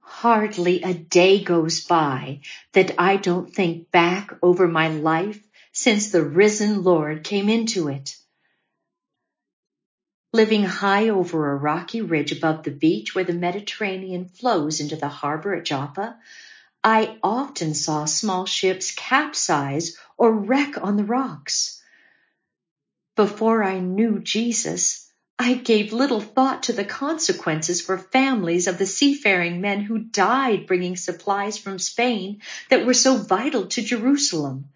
Hardly a day goes by that I don't think back over my life since the risen Lord came into it. Living high over a rocky ridge above the beach where the Mediterranean flows into the harbor at Joppa, I often saw small ships capsize or wreck on the rocks. Before I knew Jesus, I gave little thought to the consequences for families of the seafaring men who died bringing supplies from Spain that were so vital to Jerusalem.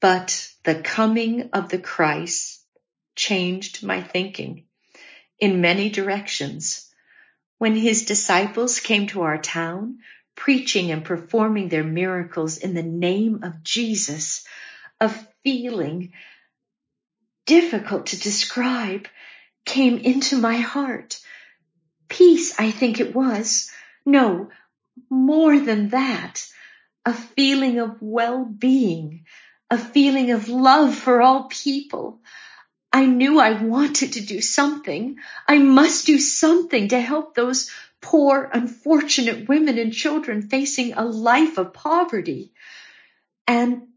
But the coming of the Christ changed my thinking in many directions. When his disciples came to our town, preaching and performing their miracles in the name of Jesus, a feeling difficult to describe came into my heart. Peace, I think it was. No, more than that. A feeling of well-being, a feeling of love for all people. I knew I wanted to do something. I must do something to help those poor, unfortunate women and children facing a life of poverty. And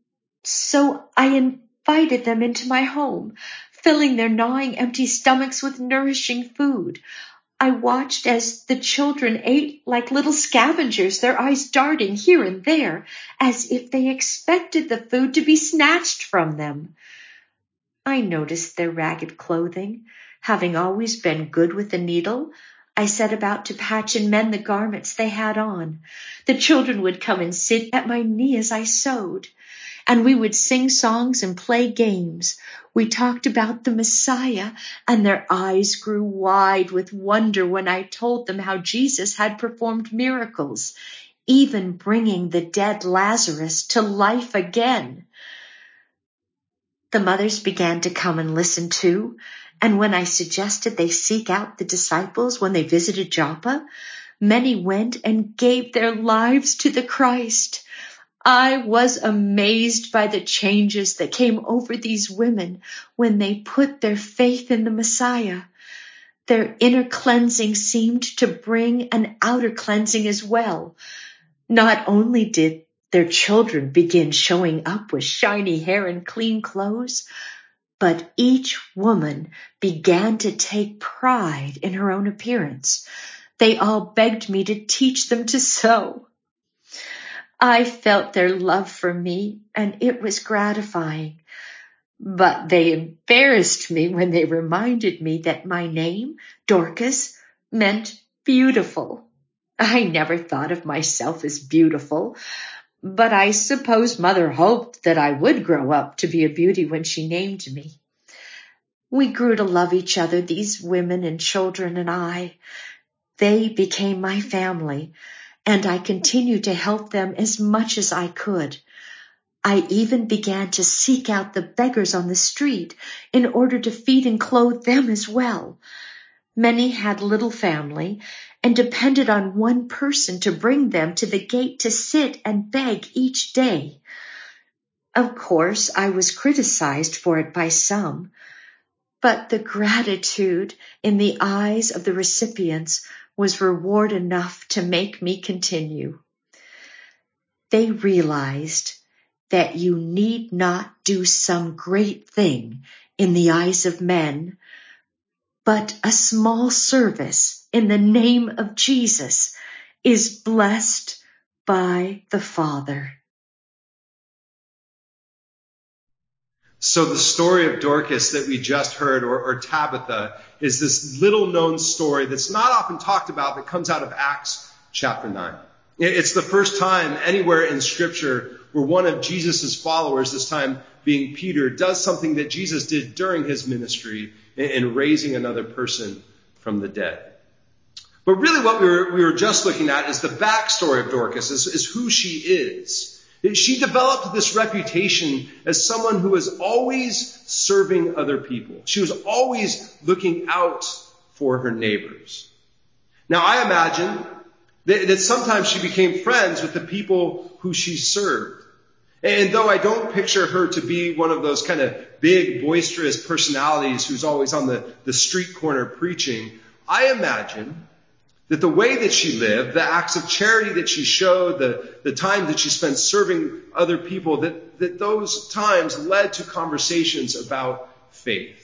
so I invited them into my home, filling their gnawing empty stomachs with nourishing food. I watched as the children ate like little scavengers, their eyes darting here and there, as if they expected the food to be snatched from them. I noticed their ragged clothing. Having always been good with the needle, I set about to patch and mend the garments they had on. The children would come and sit at my knee as I sewed and we would sing songs and play games. We talked about the Messiah and their eyes grew wide with wonder when I told them how Jesus had performed miracles, even bringing the dead Lazarus to life again. The mothers began to come and listen too. And when I suggested they seek out the disciples when they visited Joppa, many went and gave their lives to the Christ. I was amazed by the changes that came over these women when they put their faith in the Messiah. Their inner cleansing seemed to bring an outer cleansing as well. Not only did their children begin showing up with shiny hair and clean clothes, but each woman began to take pride in her own appearance. They all begged me to teach them to sew. I felt their love for me and it was gratifying. But they embarrassed me when they reminded me that my name, Dorcas, meant beautiful. I never thought of myself as beautiful, but I suppose mother hoped that I would grow up to be a beauty when she named me. We grew to love each other, these women and children and I. They became my family and I continued to help them as much as I could. I even began to seek out the beggars on the street in order to feed and clothe them as well. Many had little family and depended on one person to bring them to the gate to sit and beg each day. Of course, I was criticized for it by some, but the gratitude in the eyes of the recipients was reward enough to make me continue. They realized that you need not do some great thing in the eyes of men, but a small service in the name of Jesus is blessed by the Father. So the story of Dorcas that we just heard, or, or, Tabitha, is this little known story that's not often talked about that comes out of Acts chapter 9. It's the first time anywhere in scripture where one of Jesus' followers, this time being Peter, does something that Jesus did during his ministry in raising another person from the dead. But really what we were, we were just looking at is the backstory of Dorcas, is, is who she is. She developed this reputation as someone who was always serving other people. She was always looking out for her neighbors. Now I imagine that, that sometimes she became friends with the people who she served. And though I don't picture her to be one of those kind of big, boisterous personalities who's always on the, the street corner preaching, I imagine That the way that she lived, the acts of charity that she showed, the, the time that she spent serving other people, that, that those times led to conversations about faith.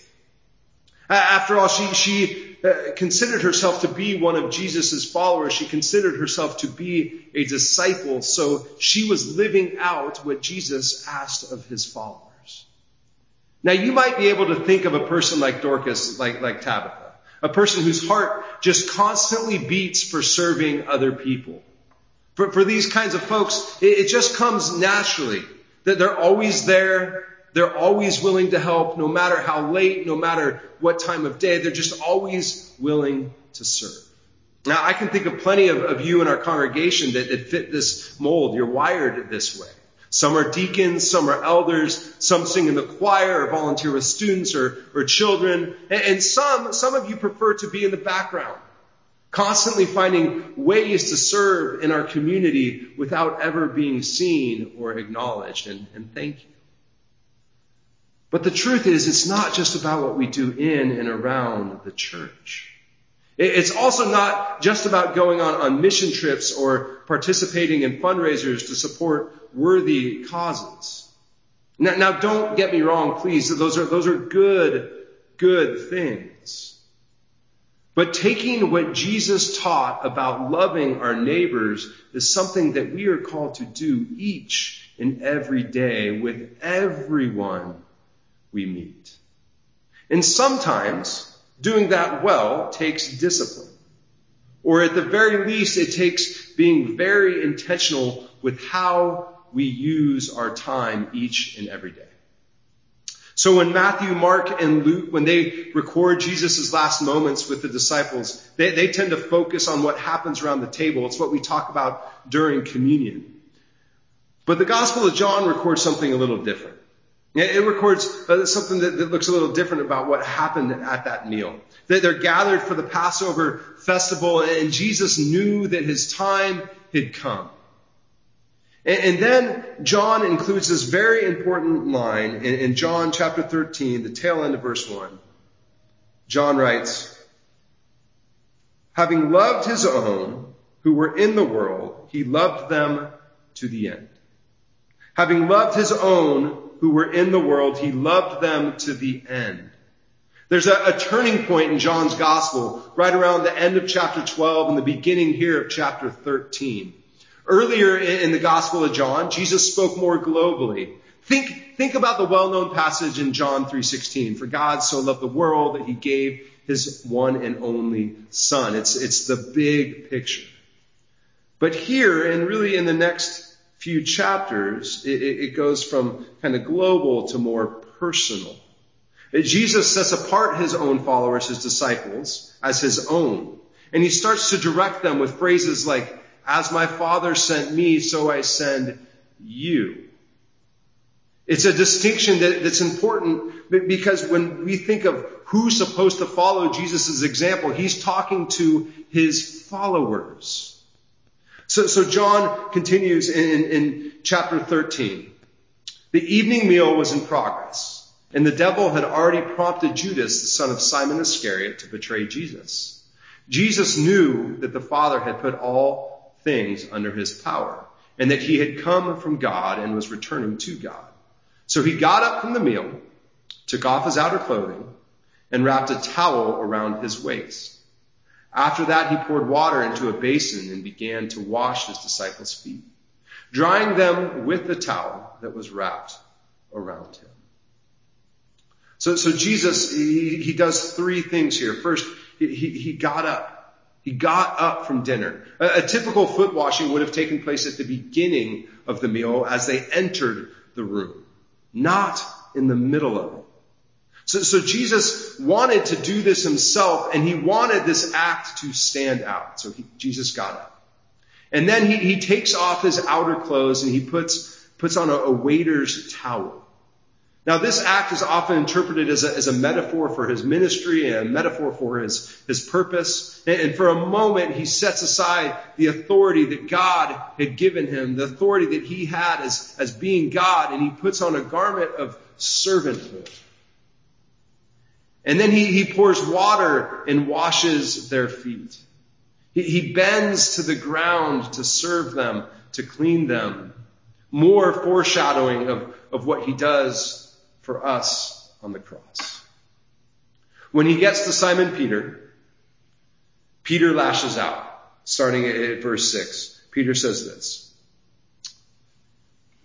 After all, she, she uh, considered herself to be one of Jesus' followers. She considered herself to be a disciple. So she was living out what Jesus asked of his followers. Now you might be able to think of a person like Dorcas, like, like Tabitha. A person whose heart just constantly beats for serving other people. For, for these kinds of folks, it, it just comes naturally. That they're always there. They're always willing to help, no matter how late, no matter what time of day. They're just always willing to serve. Now, I can think of plenty of, of you in our congregation that, that fit this mold. You're wired this way. Some are deacons, some are elders, some sing in the choir or volunteer with students or, or children, and, and some, some of you prefer to be in the background, constantly finding ways to serve in our community without ever being seen or acknowledged, and, and thank you. But the truth is, it's not just about what we do in and around the church. It's also not just about going on, on mission trips or participating in fundraisers to support worthy causes. Now, now don't get me wrong, please. Those are, those are good, good things. But taking what Jesus taught about loving our neighbors is something that we are called to do each and every day with everyone we meet. And sometimes Doing that well takes discipline. Or at the very least, it takes being very intentional with how we use our time each and every day. So when Matthew, Mark, and Luke, when they record Jesus' last moments with the disciples, they, they tend to focus on what happens around the table. It's what we talk about during communion. But the Gospel of John records something a little different. It records uh, something that, looks a little different about what happened at that meal. That they're gathered for the Passover festival and Jesus knew that his time had come. And, then John includes this very important line in, in John chapter 13, the tail end of verse 1. John writes, having loved his own who were in the world, he loved them to the end. Having loved his own who were in the world, he loved them to the end. There's a, a, turning point in John's gospel right around the end of chapter 12 and the beginning here of chapter 13. Earlier in the gospel of John, Jesus spoke more globally. Think, think about the well-known passage in John 3.16. For God so loved the world that he gave his one and only son. It's, it's the big picture. But here, and really in the next few chapters, it, it goes from kind of global to more personal. Jesus sets apart his own followers, his disciples, as his own. And he starts to direct them with phrases like, as my father sent me, so I send you. It's a distinction that, that's important because when we think of who's supposed to follow Jesus' example, he's talking to his followers. So, so John continues in, in chapter 13. The evening meal was in progress, and the devil had already prompted Judas, the son of Simon Iscariot, to betray Jesus. Jesus knew that the Father had put all things under his power, and that he had come from God and was returning to God. So he got up from the meal, took off his outer clothing, and wrapped a towel around his waist. After that, he poured water into a basin and began to wash his disciples' feet, drying them with the towel that was wrapped around him. So, so Jesus, he, he does three things here. First, he, he got up. He got up from dinner. A, a typical foot washing would have taken place at the beginning of the meal as they entered the room, not in the middle of it. So, so Jesus wanted to do this himself and he wanted this act to stand out. So he, Jesus got up. And then he, he takes off his outer clothes and he puts, puts on a, a waiter's towel. Now this act is often interpreted as a, as a metaphor for his ministry and a metaphor for his, his purpose. And, and for a moment he sets aside the authority that God had given him, the authority that he had as, as being God, and he puts on a garment of servanthood. And then he, he pours water and washes their feet. He, he bends to the ground to serve them, to clean them. More foreshadowing of, of what he does for us on the cross. When he gets to Simon Peter, Peter lashes out, starting at verse 6. Peter says this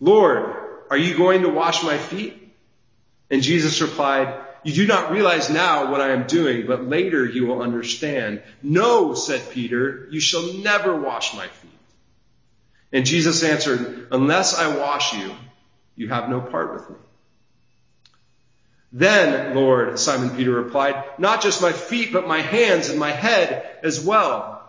Lord, are you going to wash my feet? And Jesus replied, You do not realize now what I am doing, but later you will understand. No, said Peter, you shall never wash my feet. And Jesus answered, Unless I wash you, you have no part with me. Then, Lord, Simon Peter replied, not just my feet, but my hands and my head as well.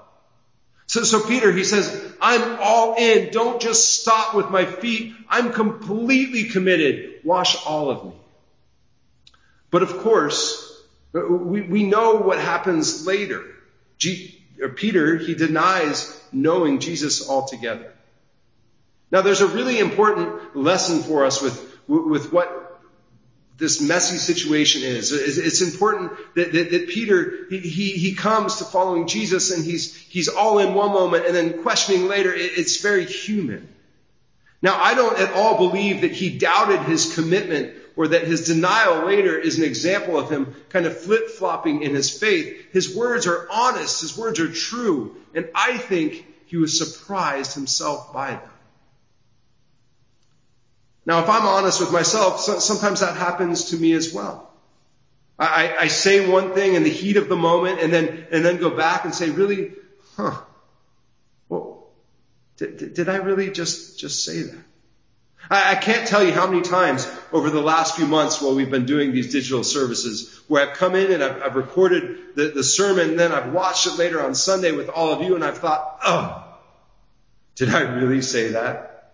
So, so Peter, he says, I'm all in. Don't just stop with my feet. I'm completely committed. Wash all of me. But of course, uh, we, we know what happens later. G, Peter, he denies knowing Jesus altogether. Now there's a really important lesson for us with, with what this messy situation is. It's important that, that, that Peter, he, he, comes to following Jesus and he's, he's all in one moment and then questioning later. It's very human. Now, I don't at all believe that he doubted his commitment or that his denial later is an example of him kind of flip flopping in his faith. His words are honest. His words are true. And I think he was surprised himself by them. Now, if I'm honest with myself, sometimes that happens to me as well. I, I, say one thing in the heat of the moment and then, and then go back and say, really, huh, well, did, did I really just, just say that? I, I can't tell you how many times over the last few months while we've been doing these digital services where I've come in and I've, I've recorded the, the sermon and then I've watched it later on Sunday with all of you and I've thought, oh, did I really say that?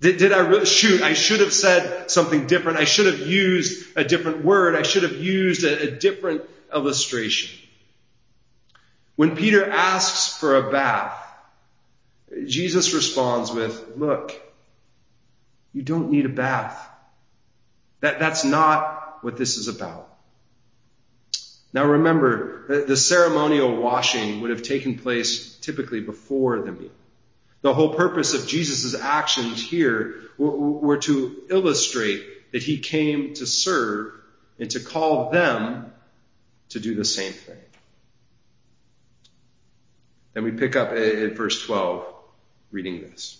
Did, did I really, shoot, I should have said something different. I should have used a different word. I should have used a, a different illustration. When Peter asks for a bath, Jesus responds with, look, you don't need a bath. That, that's not what this is about. Now remember, the, the ceremonial washing would have taken place typically before the meal. The whole purpose of Jesus' actions here were to illustrate that he came to serve and to call them to do the same thing. Then we pick up at verse 12, reading this.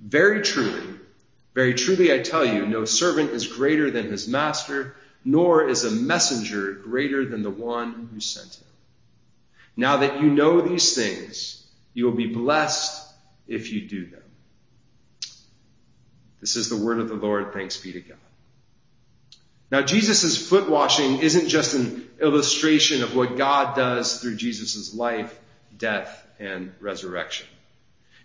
Very truly, very truly I tell you, no servant is greater than his master, nor is a messenger greater than the one who sent him. Now that you know these things, you will be blessed if you do them. This is the word of the Lord. Thanks be to God. Now, Jesus' foot washing isn't just an illustration of what God does through Jesus' life, death, and resurrection.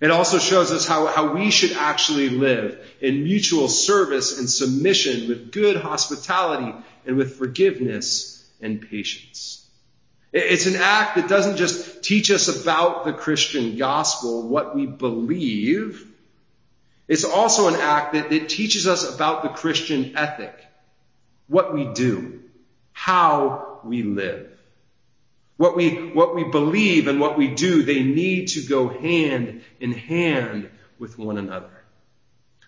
It also shows us how, how we should actually live in mutual service and submission with good hospitality and with forgiveness and patience. It's an act that doesn't just teach us about the Christian gospel, what we believe. It's also an act that, that teaches us about the Christian ethic, what we do, how we live. What we, what we believe and what we do, they need to go hand in hand with one another.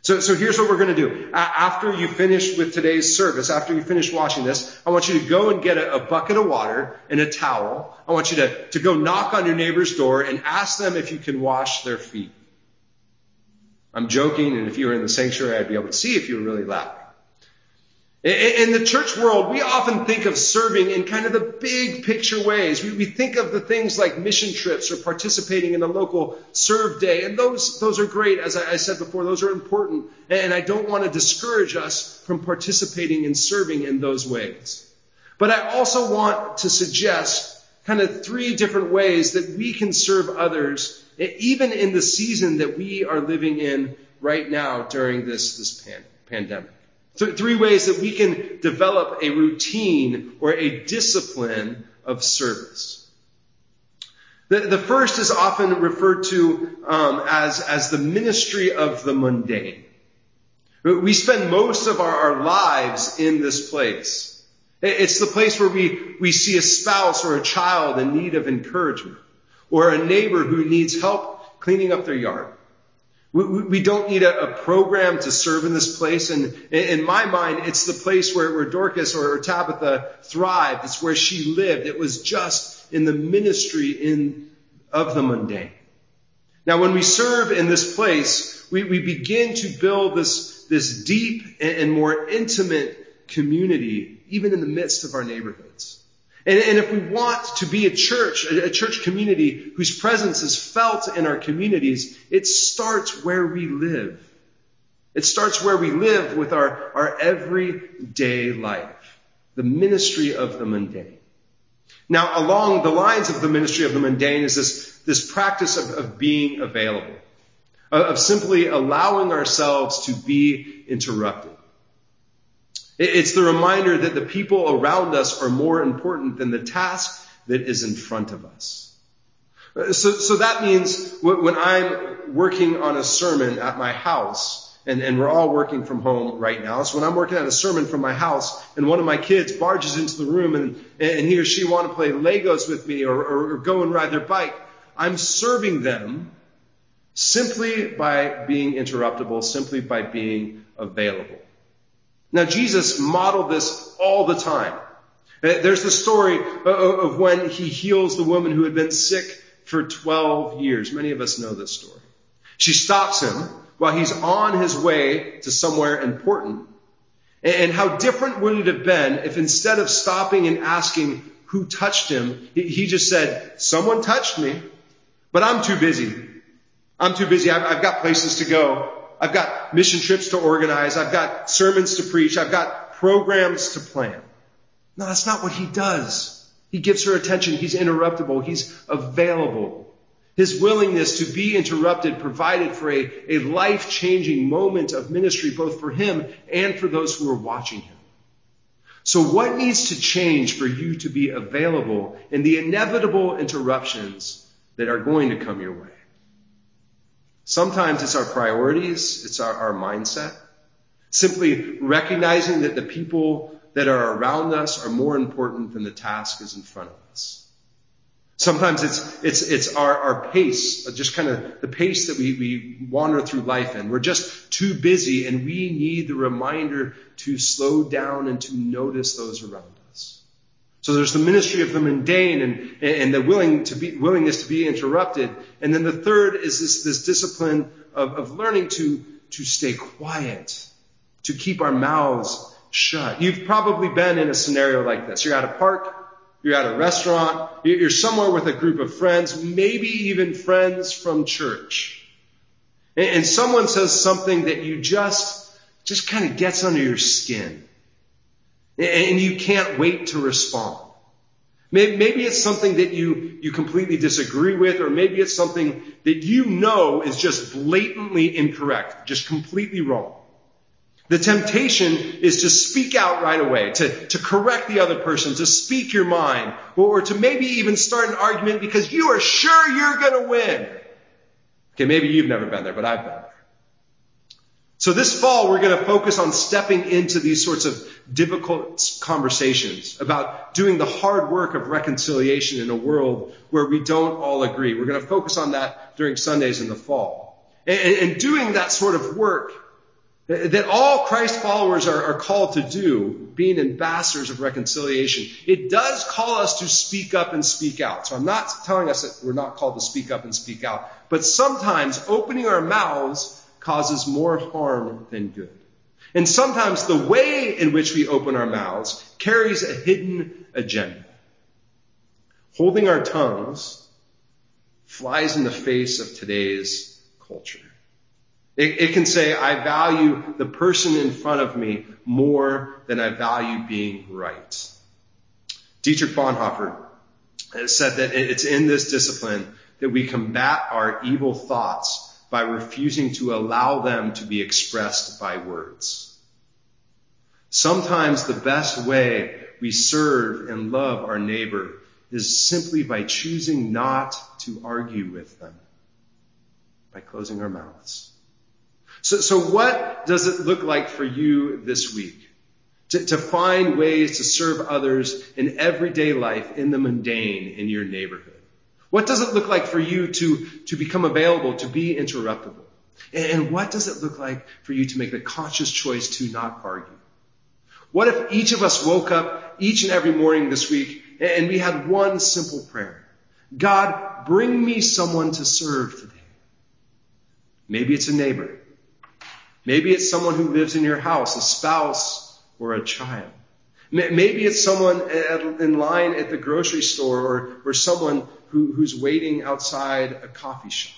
So, so here's what we're going to do. After you finish with today's service, after you finish washing this, I want you to go and get a, a, bucket of water and a towel. I want you to, to go knock on your neighbor's door and ask them if you can wash their feet. I'm joking, and if you were in the sanctuary, I'd be able to see if you were really laughing. In the church world, we often think of serving in kind of the big picture ways. We, think of the things like mission trips or participating in a local serve day, and those, those are great. As I, said before, those are important. And I don't want to discourage us from participating and serving in those ways. But I also want to suggest kind of three different ways that we can serve others, even in the season that we are living in right now during this, this pan, pandemic. Th- three ways that we can develop a routine or a discipline of service. The, the first is often referred to um, as, as the ministry of the mundane. We spend most of our, our lives in this place. It's the place where we, we see a spouse or a child in need of encouragement, or a neighbor who needs help cleaning up their yard. We, we don't need a, a, program to serve in this place. And in my mind, it's the place where, where Dorcas or, Tabitha thrived. It's where she lived. It was just in the ministry in, of the mundane. Now, when we serve in this place, we, we begin to build this, this deep and, and more intimate community even in the midst of our neighborhoods. And, and if we want to be a church, a, a church community whose presence is felt in our communities, it starts where we live. It starts where we live with our, our everyday life, the ministry of the mundane. Now, along the lines of the ministry of the mundane is this, this practice of, of being available, of simply allowing ourselves to be interrupted. It's the reminder that the people around us are more important than the task that is in front of us. So, so that means when I'm working on a sermon at my house, and, and we're all working from home right now. So when I'm working on a sermon from my house and one of my kids barges into the room and, and he or she want to play Legos with me or, or, or go and ride their bike, I'm serving them simply by being interruptible, simply by being available. Now, Jesus modeled this all the time. Uh, there's the story of when he heals the woman who had been sick for 12 years. Many of us know this story. She stops him while he's on his way to somewhere important. And how different would it have been if instead of stopping and asking who touched him, he just said, someone touched me, but I'm too busy. I'm too busy. I've got places to go. I've got mission trips to organize. I've got sermons to preach. I've got programs to plan. No, that's not what he does. He gives her attention. He's interruptible. He's available. His willingness to be interrupted provided for a, a life-changing moment of ministry, both for him and for those who are watching him. So what needs to change for you to be available in the inevitable interruptions that are going to come your way? Sometimes it's our priorities, it's our, our mindset. Simply recognizing that the people that are around us are more important than the task is in front of us. Sometimes it's, it's, it's our, our pace, just kind of the pace that we, we wander through life in. We're just too busy and we need the reminder to slow down and to notice those around. So there's the ministry of the mundane and, and the willing to be, willingness to be interrupted. And then the third is this, this discipline of, of learning to, to stay quiet, to keep our mouths shut. You've probably been in a scenario like this. You're at a park, you're at a restaurant, you're somewhere with a group of friends, maybe even friends from church. And, and someone says something that you just, just kind of gets under your skin and you can't wait to respond. Maybe it's something that you, you completely disagree with, or maybe it's something that you know is just blatantly incorrect, just completely wrong. The temptation is to speak out right away, to, to correct the other person, to speak your mind, or, to maybe even start an argument because you are sure you're going to win. Okay, maybe you've never been there, but I've been. So this fall, we're going to focus on stepping into these sorts of difficult conversations about doing the hard work of reconciliation in a world where we don't all agree. We're going to focus on that during Sundays in the fall. And, and doing that sort of work that all Christ followers are, are called to do, being ambassadors of reconciliation, it does call us to speak up and speak out. So I'm not telling us that we're not called to speak up and speak out, but sometimes opening our mouths causes more harm than good. And sometimes the way in which we open our mouths carries a hidden agenda. Holding our tongues flies in the face of today's culture. It, it, can say, I value the person in front of me more than I value being right. Dietrich Bonhoeffer said that it's in this discipline that we combat our evil thoughts by refusing to allow them to be expressed by words. Sometimes the best way we serve and love our neighbor is simply by choosing not to argue with them, by closing our mouths. So, so what does it look like for you this week? To, to find ways to serve others in everyday life, in the mundane, in your neighborhood. What does it look like for you to, to become available, to be interruptible? And what does it look like for you to make the conscious choice to not argue? What if each of us woke up each and every morning this week and we had one simple prayer? God, bring me someone to serve today. Maybe it's a neighbor. Maybe it's someone who lives in your house, a spouse or a child. Maybe it's someone in line at the grocery store or, or someone who, who's waiting outside a coffee shop.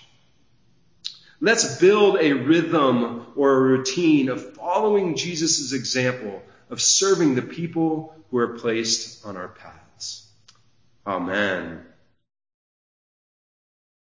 Let's build a rhythm or a routine of following Jesus' example of serving the people who are placed on our paths. Amen.